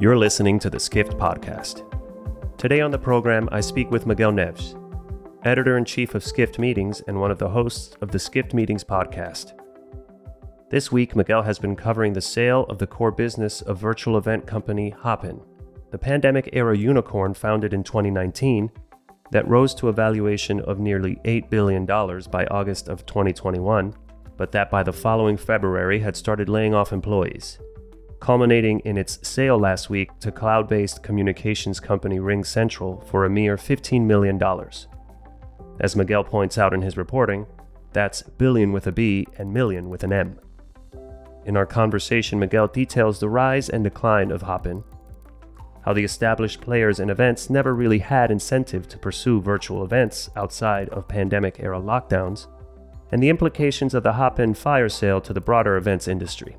You're listening to the Skift Podcast. Today on the program, I speak with Miguel Neves, editor in chief of Skift Meetings and one of the hosts of the Skift Meetings podcast. This week, Miguel has been covering the sale of the core business of virtual event company Hopin, the pandemic era unicorn founded in 2019 that rose to a valuation of nearly $8 billion by August of 2021, but that by the following February had started laying off employees culminating in its sale last week to cloud based communications company RingCentral for a mere $15 million. As Miguel points out in his reporting, that's billion with a B and million with an M. In our conversation, Miguel details the rise and decline of Hopin, how the established players in events never really had incentive to pursue virtual events outside of pandemic era lockdowns, and the implications of the Hopin fire sale to the broader events industry.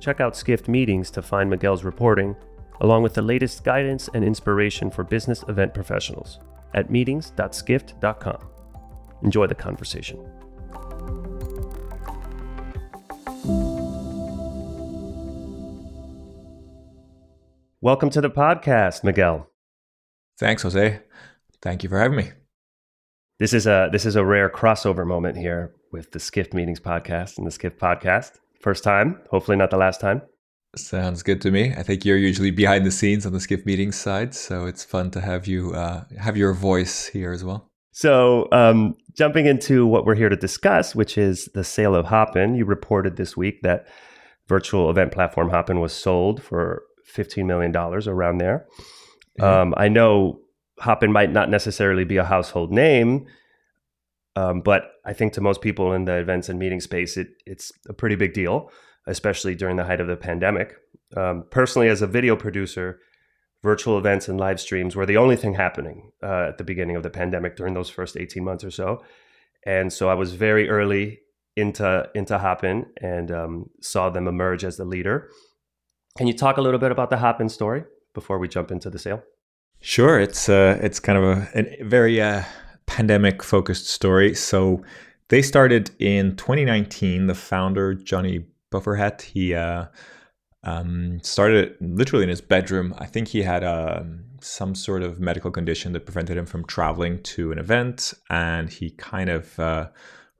Check out Skift Meetings to find Miguel's reporting, along with the latest guidance and inspiration for business event professionals at meetings.skift.com. Enjoy the conversation. Welcome to the podcast, Miguel. Thanks, Jose. Thank you for having me. This is a this is a rare crossover moment here with the Skift Meetings podcast and the Skift podcast. First time, hopefully not the last time. Sounds good to me. I think you're usually behind the scenes on the Skift meetings side, so it's fun to have you uh, have your voice here as well. So, um, jumping into what we're here to discuss, which is the sale of Hopin, you reported this week that virtual event platform Hopin was sold for $15 million around there. Um, I know Hopin might not necessarily be a household name um, but I think to most people in the events and meeting space, it, it's a pretty big deal, especially during the height of the pandemic. Um, personally, as a video producer, virtual events and live streams were the only thing happening uh, at the beginning of the pandemic during those first 18 months or so. And so I was very early into into Hopin and um, saw them emerge as the leader. Can you talk a little bit about the Hopin story before we jump into the sale? Sure, it's uh, it's kind of a, a very uh, pandemic focused story. So they started in 2019. The founder, Johnny Boufarhat, he uh, um, started literally in his bedroom. I think he had uh, some sort of medical condition that prevented him from traveling to an event. And he kind of uh,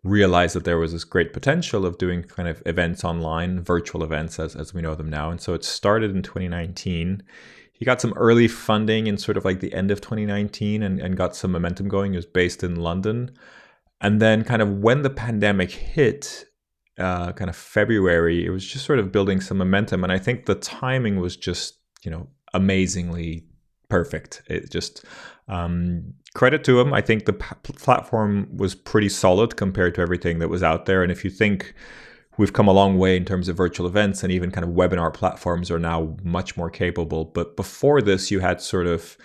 realized that there was this great potential of doing kind of events online, virtual events as, as we know them now. And so it started in 2019 he got some early funding in sort of like the end of 2019 and, and got some momentum going. He was based in London. And then, kind of when the pandemic hit, uh, kind of February, it was just sort of building some momentum. And I think the timing was just, you know, amazingly perfect. It just, um, credit to him. I think the p- platform was pretty solid compared to everything that was out there. And if you think, we've come a long way in terms of virtual events and even kind of webinar platforms are now much more capable. But before this, you had sort of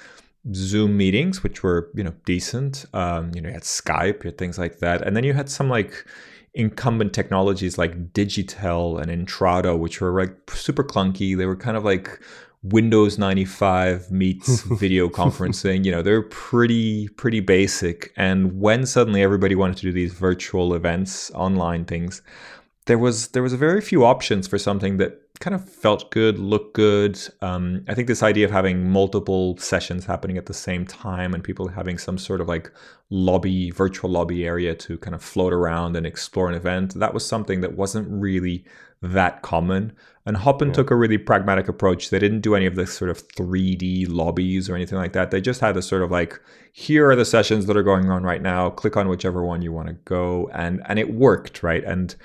Zoom meetings, which were you know decent. Um, you know, you had Skype, you had things like that, and then you had some like incumbent technologies like Digitel and Intrado, which were like super clunky. They were kind of like Windows 95 meets video conferencing. You know, they're pretty pretty basic. And when suddenly everybody wanted to do these virtual events, online things, there was there was a very few options for something that kind of felt good, looked good. Um, I think this idea of having multiple sessions happening at the same time and people having some sort of like lobby, virtual lobby area to kind of float around and explore an event, that was something that wasn't really that common. And Hopin yeah. took a really pragmatic approach. They didn't do any of this sort of 3D lobbies or anything like that. They just had a sort of like, here are the sessions that are going on right now. Click on whichever one you want to go, and and it worked, right? And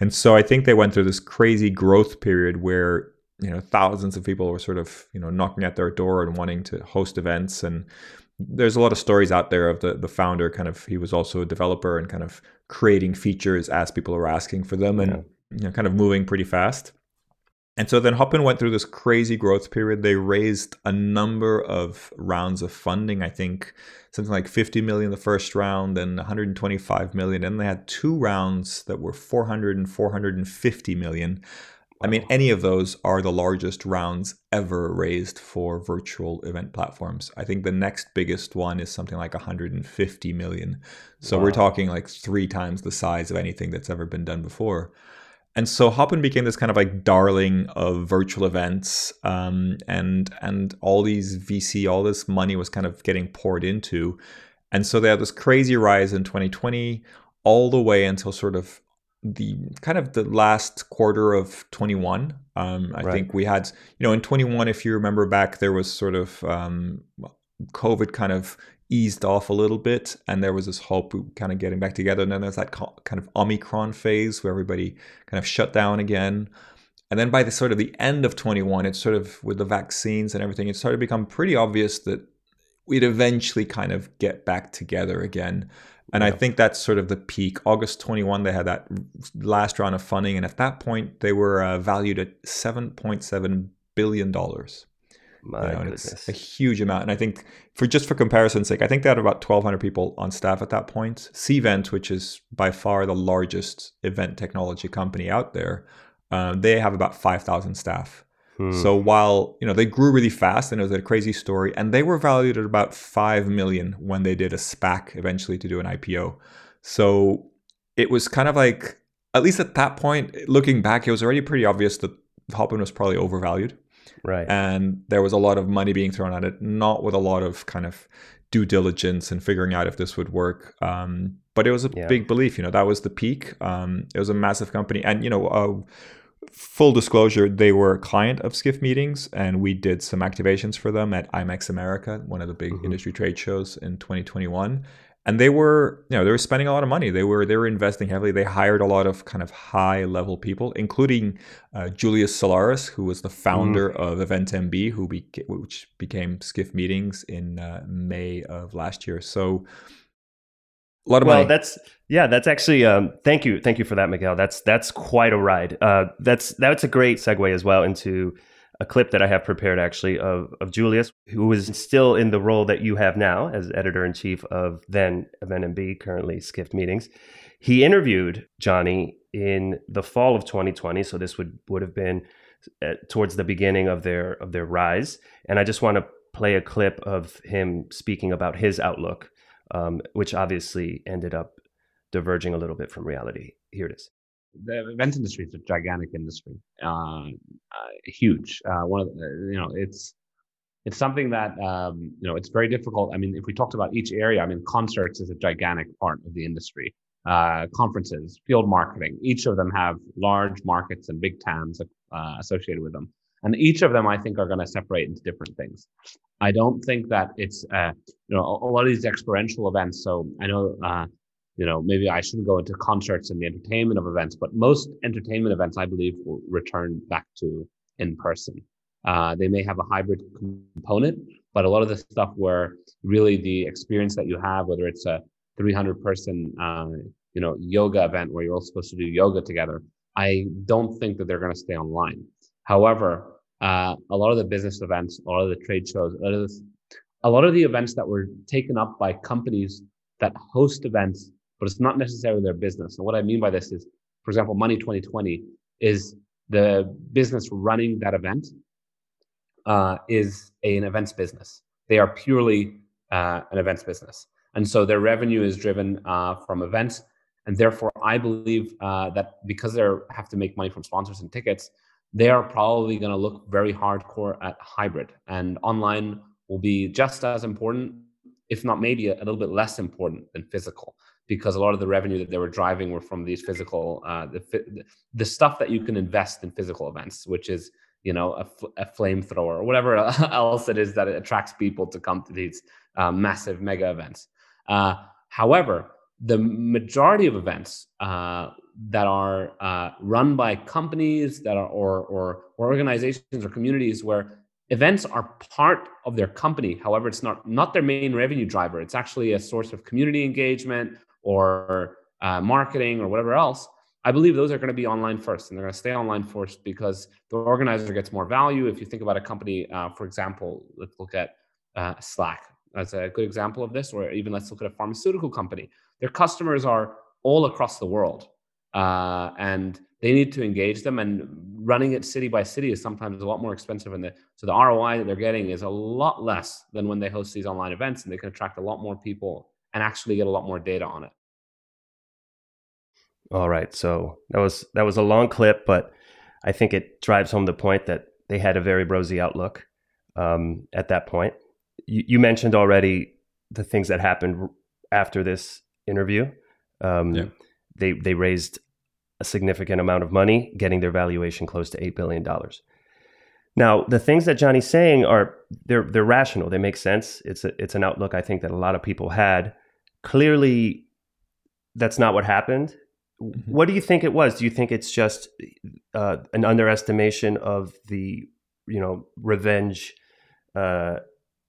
and so I think they went through this crazy growth period where you know thousands of people were sort of you know knocking at their door and wanting to host events and there's a lot of stories out there of the the founder kind of he was also a developer and kind of creating features as people were asking for them and yeah. you know kind of moving pretty fast and so then Hopin went through this crazy growth period. They raised a number of rounds of funding. I think something like 50 million the first round then 125 million. And they had two rounds that were 400 and 450 million. I mean, any of those are the largest rounds ever raised for virtual event platforms. I think the next biggest one is something like 150 million. So wow. we're talking like three times the size of anything that's ever been done before. And so Hopin became this kind of like darling of virtual events, um, and and all these VC, all this money was kind of getting poured into, and so they had this crazy rise in 2020, all the way until sort of the kind of the last quarter of 21. Um, I right. think we had, you know, in 21, if you remember back, there was sort of um, COVID kind of eased off a little bit and there was this hope kind of getting back together. And then there's that kind of omicron phase where everybody kind of shut down again. And then by the sort of the end of 21 it's sort of with the vaccines and everything it started to become pretty obvious that we'd eventually kind of get back together again. And yeah. i think that's sort of the peak. August 21 they had that last round of funding and at that point they were uh, valued at 7.7 billion dollars my you know, goodness. A huge amount. And I think for just for comparison's sake, I think they had about 1,200 people on staff at that point. Cvent, which is by far the largest event technology company out there, um, they have about 5,000 staff. Hmm. So while you know they grew really fast and it was a crazy story, and they were valued at about five million when they did a SPAC eventually to do an IPO. So it was kind of like, at least at that point, looking back, it was already pretty obvious that Hopin was probably overvalued. Right. And there was a lot of money being thrown at it, not with a lot of kind of due diligence and figuring out if this would work. Um, but it was a yeah. big belief. You know, that was the peak. Um, it was a massive company, and you know. Uh, full disclosure, they were a client of Skift meetings, and we did some activations for them at IMEX America, one of the big mm-hmm. industry trade shows in 2021 and they were you know they were spending a lot of money they were they were investing heavily they hired a lot of kind of high level people including uh, julius solaris who was the founder mm. of eventmb who beca- which became skift meetings in uh, may of last year so a lot of well, money. that's yeah, that's actually um, thank you, thank you for that, Miguel. That's that's quite a ride. Uh, that's that's a great segue as well into a clip that I have prepared actually of, of Julius, who is still in the role that you have now as editor in chief of then of NMB, currently Skift Meetings. He interviewed Johnny in the fall of 2020, so this would would have been uh, towards the beginning of their of their rise. And I just want to play a clip of him speaking about his outlook, um, which obviously ended up diverging a little bit from reality. Here it is the event industry is a gigantic industry, uh, uh, huge. Uh, one of the, you know, it's it's something that um, you know it's very difficult. I mean, if we talked about each area, I mean, concerts is a gigantic part of the industry. Uh, conferences, field marketing, each of them have large markets and big TAMs uh, associated with them, and each of them I think are going to separate into different things. I don't think that it's uh, you know a, a lot of these experiential events. So I know you know, maybe I shouldn't go into concerts and the entertainment of events, but most entertainment events, I believe, will return back to in person. Uh, they may have a hybrid component, but a lot of the stuff where really the experience that you have, whether it's a 300 person, uh, you know, yoga event where you're all supposed to do yoga together, I don't think that they're going to stay online. However, uh, a lot of the business events, a lot of the trade shows, a lot of, a lot of the events that were taken up by companies that host events but it's not necessarily their business. And what I mean by this is, for example, Money 2020 is the business running that event uh, is a, an events business. They are purely uh, an events business. And so their revenue is driven uh, from events. And therefore, I believe uh, that because they have to make money from sponsors and tickets, they are probably going to look very hardcore at hybrid. And online will be just as important, if not maybe a, a little bit less important than physical because a lot of the revenue that they were driving were from these physical uh, the the stuff that you can invest in physical events, which is you know a, a flamethrower or whatever else it is that it attracts people to come to these uh, massive mega events. Uh, however, the majority of events uh, that are uh, run by companies that are or, or or organizations or communities where events are part of their company however it's not not their main revenue driver it's actually a source of community engagement or uh, marketing or whatever else, I believe those are going to be online first and they're going to stay online first because the organizer gets more value. If you think about a company, uh, for example, let's look at uh, Slack as a good example of this, or even let's look at a pharmaceutical company. Their customers are all across the world uh, and they need to engage them and running it city by city is sometimes a lot more expensive and the so the roi that they're getting is a lot less than when they host these online events and they can attract a lot more people and actually get a lot more data on it All right. So that was that was a long clip, but I think it drives home the point that they had a very rosy outlook um, at that point. You, you, mentioned already the things that happened after this interview. Um, yeah. They they raised a significant amount of money, getting their valuation close to eight billion dollars. Now, the things that Johnny's saying are they're they're rational. They make sense. It's a, it's an outlook I think that a lot of people had. Clearly, that's not what happened. Mm-hmm. What do you think it was? Do you think it's just uh, an underestimation of the you know revenge uh,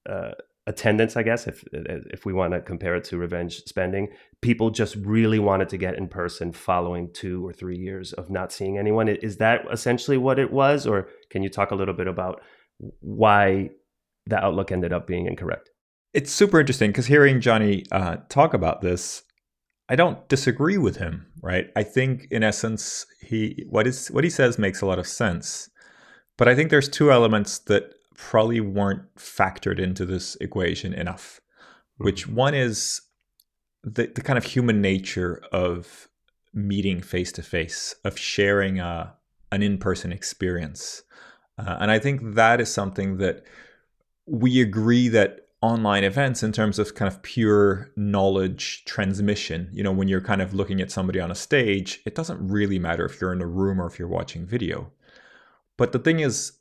uh, attendance? I guess if if we want to compare it to revenge spending, people just really wanted to get in person following two or three years of not seeing anyone. Is that essentially what it was, or can you talk a little bit about why the outlook ended up being incorrect? It's super interesting because hearing Johnny uh, talk about this, I don't disagree with him, right? I think in essence he what is what he says makes a lot of sense. But I think there's two elements that probably weren't factored into this equation enough. Which mm-hmm. one is the, the kind of human nature of meeting face to face, of sharing a, an in person experience. Uh, and I think that is something that we agree that online events in terms of kind of pure knowledge transmission. You know when you're kind of looking at somebody on a stage it doesn't really matter if you're in a room or if you're watching video. But the thing is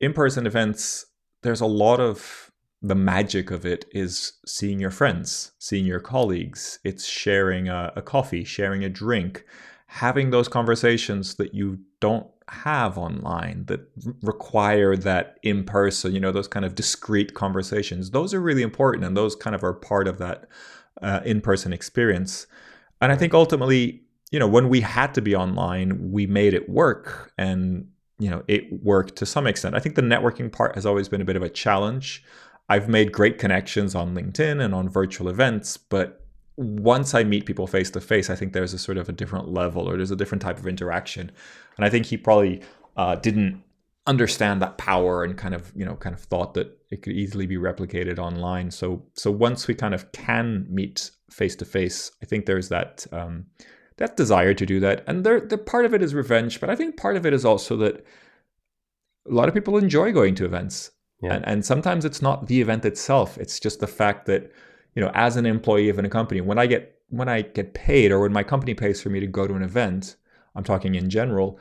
in-person events there's a lot of the magic of it is seeing your friends seeing your colleagues. It's sharing a, a coffee sharing a drink having those conversations that you don't have online that require that in person, you know, those kind of discrete conversations. Those are really important and those kind of are part of that uh, in person experience. And I think ultimately, you know, when we had to be online, we made it work and, you know, it worked to some extent. I think the networking part has always been a bit of a challenge. I've made great connections on LinkedIn and on virtual events, but once I meet people face to face, I think there's a sort of a different level or there's a different type of interaction. And I think he probably uh, didn't understand that power and kind of you know kind of thought that it could easily be replicated online. So so once we kind of can meet face to face, I think there's that um, that desire to do that. And there the part of it is revenge, but I think part of it is also that a lot of people enjoy going to events. Yeah. And, and sometimes it's not the event itself. It's just the fact that you know, as an employee of a company, when I get when I get paid or when my company pays for me to go to an event, I'm talking in general,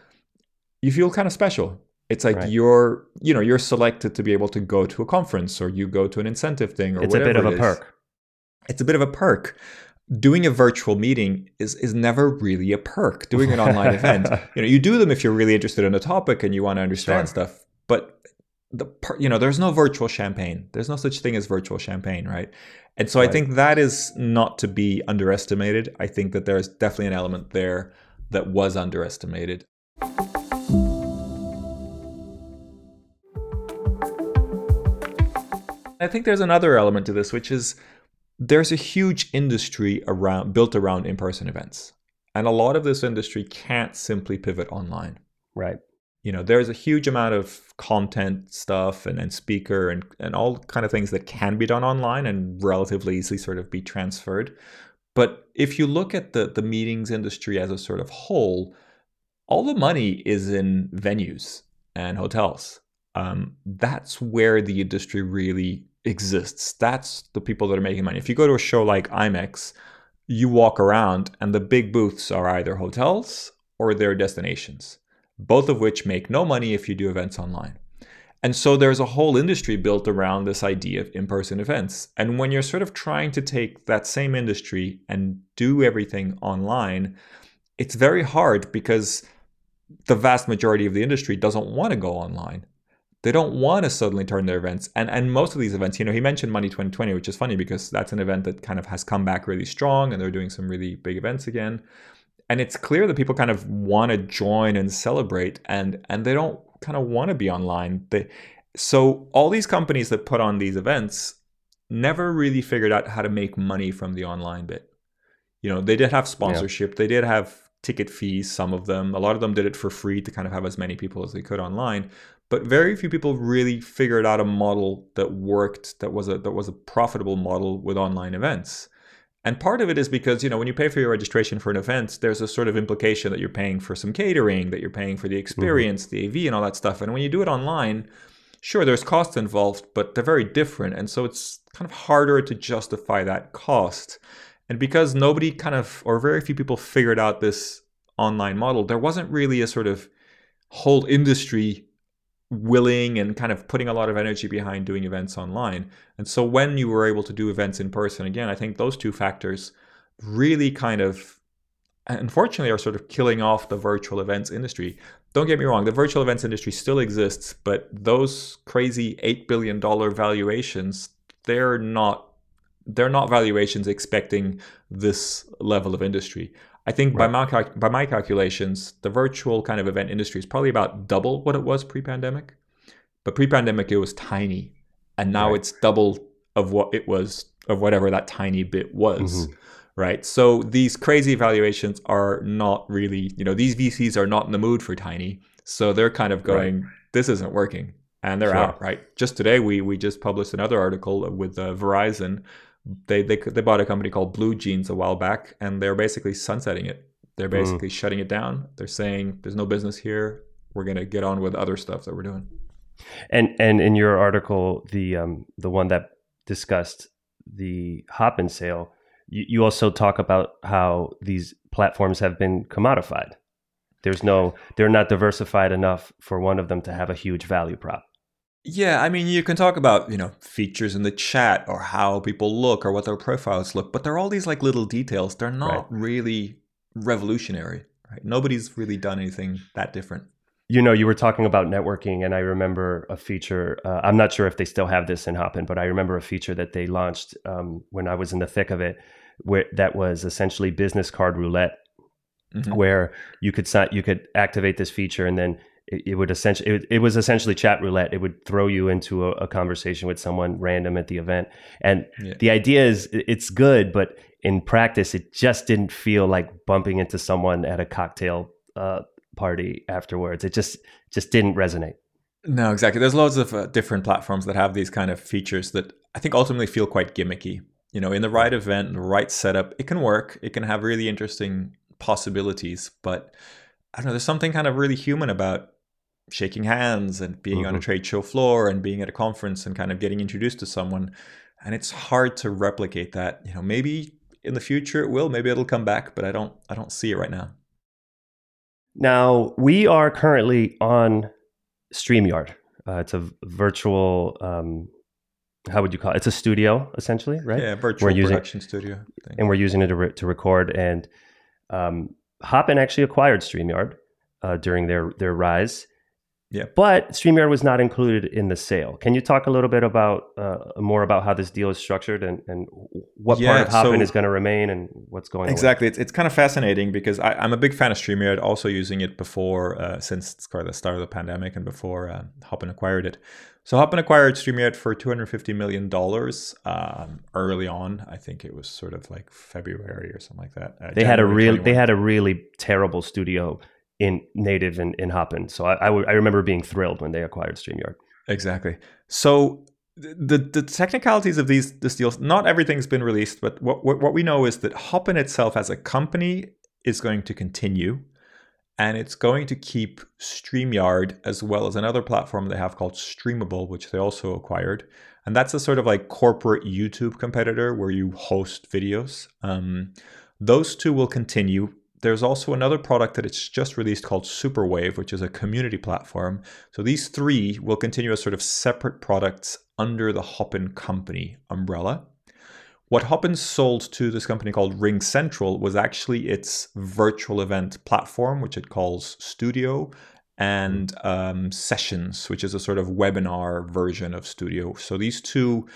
you feel kind of special. It's like right. you're, you know, you're selected to be able to go to a conference or you go to an incentive thing or it's a bit of a perk. It's a bit of a perk. Doing a virtual meeting is is never really a perk. Doing an online event, you know, you do them if you're really interested in a topic and you want to understand sure. stuff. The you know there's no virtual champagne. There's no such thing as virtual champagne right? And so right. i think that is not to be underestimated. I think that there's definitely an element there that was underestimated. I think there's another element to this which is there's a huge industry around built around in-person events. And a lot of this industry can't simply pivot online. Right you know there's a huge amount of content stuff and, and speaker and, and all kind of things that can be done online and relatively easily sort of be transferred. But if you look at the the meetings industry as a sort of whole all the money is in venues and hotels. Um, that's where the industry really exists. That's the people that are making money. If you go to a show like imex you walk around and the big booths are either hotels or they're destinations both of which make no money if you do events online. And so there's a whole industry built around this idea of in person events. And when you're sort of trying to take that same industry and do everything online, it's very hard because the vast majority of the industry doesn't want to go online. They don't want to suddenly turn their events. And and most of these events, you know, he mentioned Money 2020, which is funny because that's an event that kind of has come back really strong and they're doing some really big events again and it's clear that people kind of want to join and celebrate and and they don't kind of want to be online. They, so all these companies that put on these events never really figured out how to make money from the online bit. You know they did have sponsorship. Yeah. they did have ticket fees some of them. A lot of them did it for free to kind of have as many people as they could online. But very few people really figured out a model that worked that was a that was a profitable model with online events And part of it is because, you know, when you pay for your registration for an event, there's a sort of implication that you're paying for some catering, that you're paying for the mm-hmm. experience, mm-hmm. the AV and all that stuff. And when you do it online, sure, there's costs involved, but they're very different. And so it's kind of harder to justify that cost. And because nobody kind of, or very few people figured out this online model, there wasn't really a sort of whole industry willing and kind of putting a lot of energy behind doing events online. And so when you were able to do events in person again, I think those two factors really kind of unfortunately are sort of killing off the virtual events industry. Don't get me wrong, the virtual events industry still exists, but those crazy 8 billion dollar valuations, they're not they're not valuations expecting this level of industry. I think right. by my by my calculations, the virtual kind of event industry is probably about double what it was pre-pandemic. But pre-pandemic, it was tiny, and now right. it's double of what it was of whatever that tiny bit was. Mm-hmm. Right. So these crazy valuations are not really, you know, these VCs are not in the mood for tiny. So they're kind of going, right. this isn't working. And they're sure. out, right? Just today, we we just published another article with uh, Verizon they, they they bought a company called Blue Jeans a while back, and they're basically sunsetting it. They're mm. basically mm. shutting it down. They're saying there's no business here. We're gonna get on with other stuff that we're doing. And and in your article, the um the one that discussed the Hopin sale, you, you also talk about how these platforms have been commodified. There's no, they're not diversified enough for one of them to have a huge value prop. Yeah, I mean, you can talk about, you know, features in the chat or how people look or what their profiles look, but they're all these like little details. They're not right. really revolutionary, right? Nobody's really done anything that different. You know, you were talking about networking, and I remember a feature. Uh, I'm not sure if they still have this in Hopin, but I remember a feature that they launched um, when I was in the thick of it, where that was essentially business card roulette, mm-hmm. where you could you could activate this feature, and then it, it would essentially it, it, was essentially chat roulette. It would throw you into a, a conversation with someone random at the event, and yeah. the idea is it's good, but in practice, it just didn't feel like bumping into someone at a cocktail uh, party afterwards. It just just didn't resonate. No, exactly. There's loads of uh, different platforms that have these kind of features that I think ultimately feel quite gimmicky. You know, in the right event, the right setup, it can work. It can have really interesting possibilities, but I don't know. There's something kind of really human about shaking hands and being mm-hmm. on a mm-hmm. trade show floor and being at a conference and kind of getting introduced to someone and it's hard to replicate that you know maybe in the future it will maybe it'll come back but i don't i don't see it right now now we are currently on streamyard uh, it's a virtual um, how would you call it it's a studio essentially right yeah virtual we're using, production studio thing. and we're using it to, re- to record and um, hopin actually acquired streamyard uh, during their their rise yeah. But StreamYard was not included in the sale. Can you talk a little bit about uh, more about how this deal is structured and, and what yeah, part of Hopin so is going to remain and what's going exactly. It's, it's kind of fascinating because I, am a big fan of StreamYard, also using it before, uh, since the start of the pandemic and before uh, Hopin acquired it. So Hopin acquired StreamYard for $250 million um, early on. I think it was sort of like February or something like that. Uh, they January had a real, they had a really terrible studio in native and in Hopin. So I, I, w- I remember being thrilled when they acquired StreamYard. Exactly. So the the technicalities of these this deals, not everything's been released, but what what we know is that Hopin itself as a company is going to continue, and it's going to keep Streamyard as well as another platform they have called Streamable, which they also acquired, and that's a sort of like corporate YouTube competitor where you host videos. Um, those two will continue there's also another product that it's just released called Superwave, which is a community platform. So these three will continue as sort of separate products under the Hopin company umbrella. What Hopin sold to this company called RingCentral was actually its virtual event platform, which it calls Studio, and um, Sessions, which is a sort of webinar version of Studio. So these two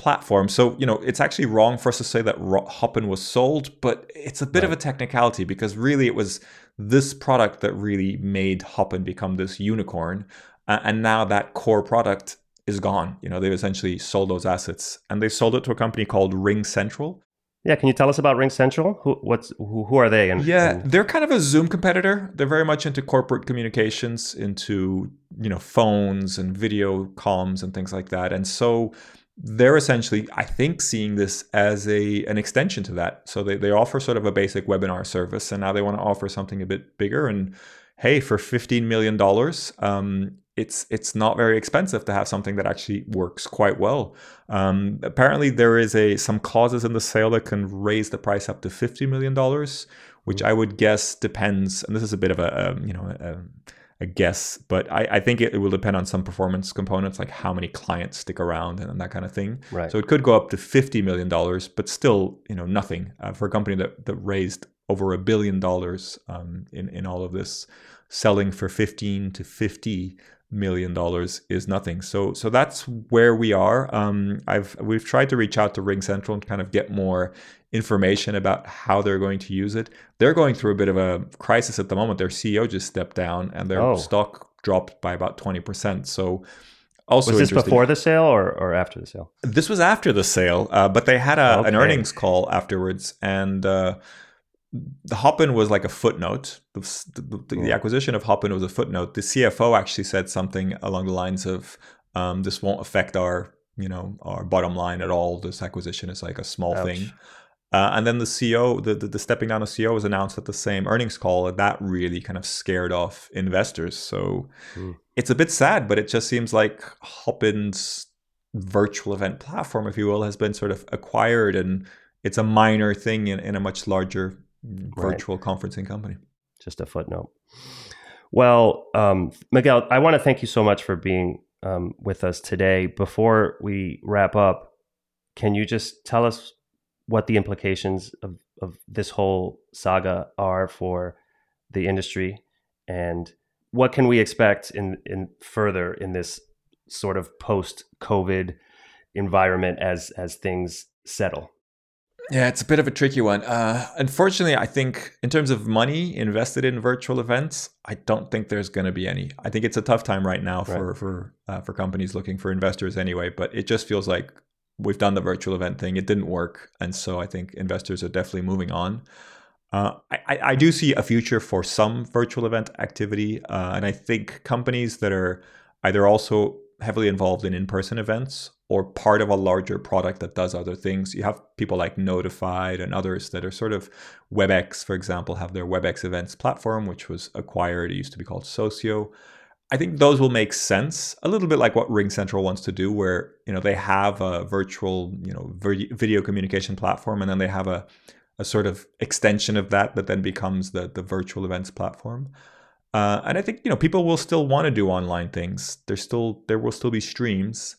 platform. So, you know, it's actually wrong for us to say that Hopin was sold, but it's a bit right. of a technicality because really it was this product that really made Hopin become this unicorn. Uh, and now that core product is gone. You know, they've essentially sold those assets and they sold it to a company called Ring Central. Yeah, can you tell us about Ring Central? Who what's who, who are they? And, yeah, and... they're kind of a Zoom competitor. They're very much into corporate communications, into you know phones and video comms and things like that. And so they're essentially, I think, seeing this as a an extension to that. So they, they offer sort of a basic webinar service, and now they want to offer something a bit bigger. And hey, for fifteen million dollars, um, it's it's not very expensive to have something that actually works quite well. Um, apparently, there is a some clauses in the sale that can raise the price up to fifty million dollars, which I would guess depends. And this is a bit of a, a you know. A, a guess, but I, I think it, it, will depend on some performance components, like how many clients stick around and, and that kind of thing. Right. So it could go up to fifty million dollars, but still, you know, nothing uh, for a company that that raised over a billion dollars um, in in all of this, selling for fifteen to fifty million dollars is nothing. So so that's where we are. Um, I've we've tried to reach out to RingCentral and kind of get more information about how they're going to use it. They're going through a bit of a crisis at the moment. Their CEO just stepped down and their oh. stock dropped by about 20%. So also was this before the sale or, or after the sale? This was after the sale, uh, but they had a, okay. an earnings call afterwards, and uh, the Hopin was like a footnote. The, the, the, acquisition of Hopin was a footnote. The CFO actually said something along the lines of, um, "This won't affect our, you know, our bottom line at all. This acquisition is like a small Ouch. thing." Uh, and then the CEO, the, the, the, stepping down of CEO was announced at the same earnings call, and that really kind of scared off investors. So mm. it's a bit sad, but it just seems like Hopin's virtual event platform, if you will, has been sort of acquired, and it's a minor thing in, in a much larger virtual right. conferencing company. Just a footnote. Well, um, Miguel, I want to thank you so much for being um, with us today. Before we wrap up, can you just tell us what the implications of, of this whole saga are for the industry and what can we expect in, in further in this sort of post COVID environment as as things settle? Yeah, it's a bit of a tricky one. Uh, unfortunately, I think in terms of money invested in virtual events, I don't think there's going to be any. I think it's a tough time right now for right. for uh, for companies looking for investors anyway. But it just feels like we've done the virtual event thing. It didn't work, and so I think investors are definitely moving on. Uh, I, I, do see a future for some virtual event activity, uh, and I think companies that are either also heavily involved in in-person events or part of a larger product that does other things. You have people like Notified and others that are sort of WebEx, for example, have their WebEx events platform, which was acquired. It used to be called Socio. I think those will make sense a little bit like what Ring Central wants to do, where you know they have a virtual you know video communication platform, and then they have a a sort of extension of that that then becomes the the virtual events platform. Uh, and I think you know people will still want to do online things. There's still there will still be streams.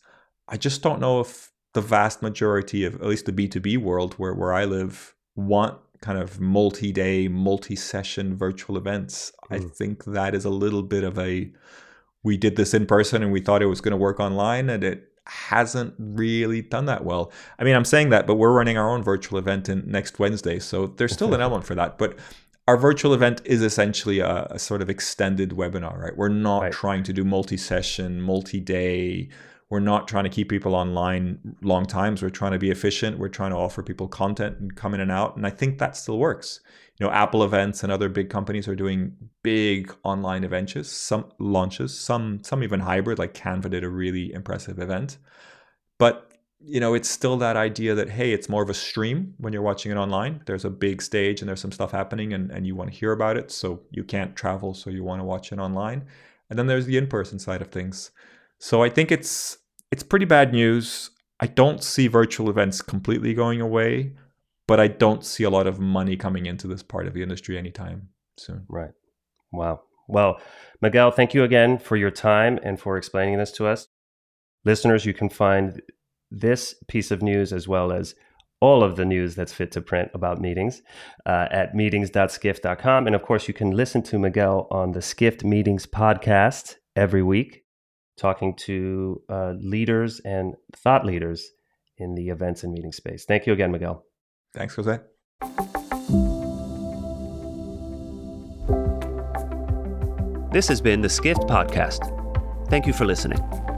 I just don't know if the vast majority of at least the B two B world where where I live want kind of multi-day, multi-session virtual events. Mm. I think that is a little bit of a we did this in person and we thought it was going to work online and it hasn't really done that well. I mean, I'm saying that, but we're running our own virtual event in next Wednesday, so there's still an element for that. But our virtual event is essentially a, a sort of extended webinar, right? We're not right. trying to do multi-session, multi-day we're not trying to keep people online long times. We're trying to be efficient. We're trying to offer people content and come in and out. And I think that still works. You know, Apple events and other big companies are doing big online events, some launches, some some even hybrid, like Canva did a really impressive event. But you know, it's still that idea that hey, it's more of a stream when you're watching it online. There's a big stage and there's some stuff happening and, and you want to hear about it. So you can't travel, so you want to watch it online. And then there's the in-person side of things. So I think it's it's pretty bad news. I don't see virtual events completely going away, but I don't see a lot of money coming into this part of the industry anytime soon. Right. Wow. Well, Miguel, thank you again for your time and for explaining this to us. Listeners, you can find this piece of news as well as all of the news that's fit to print about meetings uh, at meetings.skift.com. And of course, you can listen to Miguel on the Skift Meetings podcast every week talking to uh, leaders and thought leaders in the events and meeting space. Thank you again, Miguel. Thanks, Jose. This has been the Skift Podcast. Thank you for listening.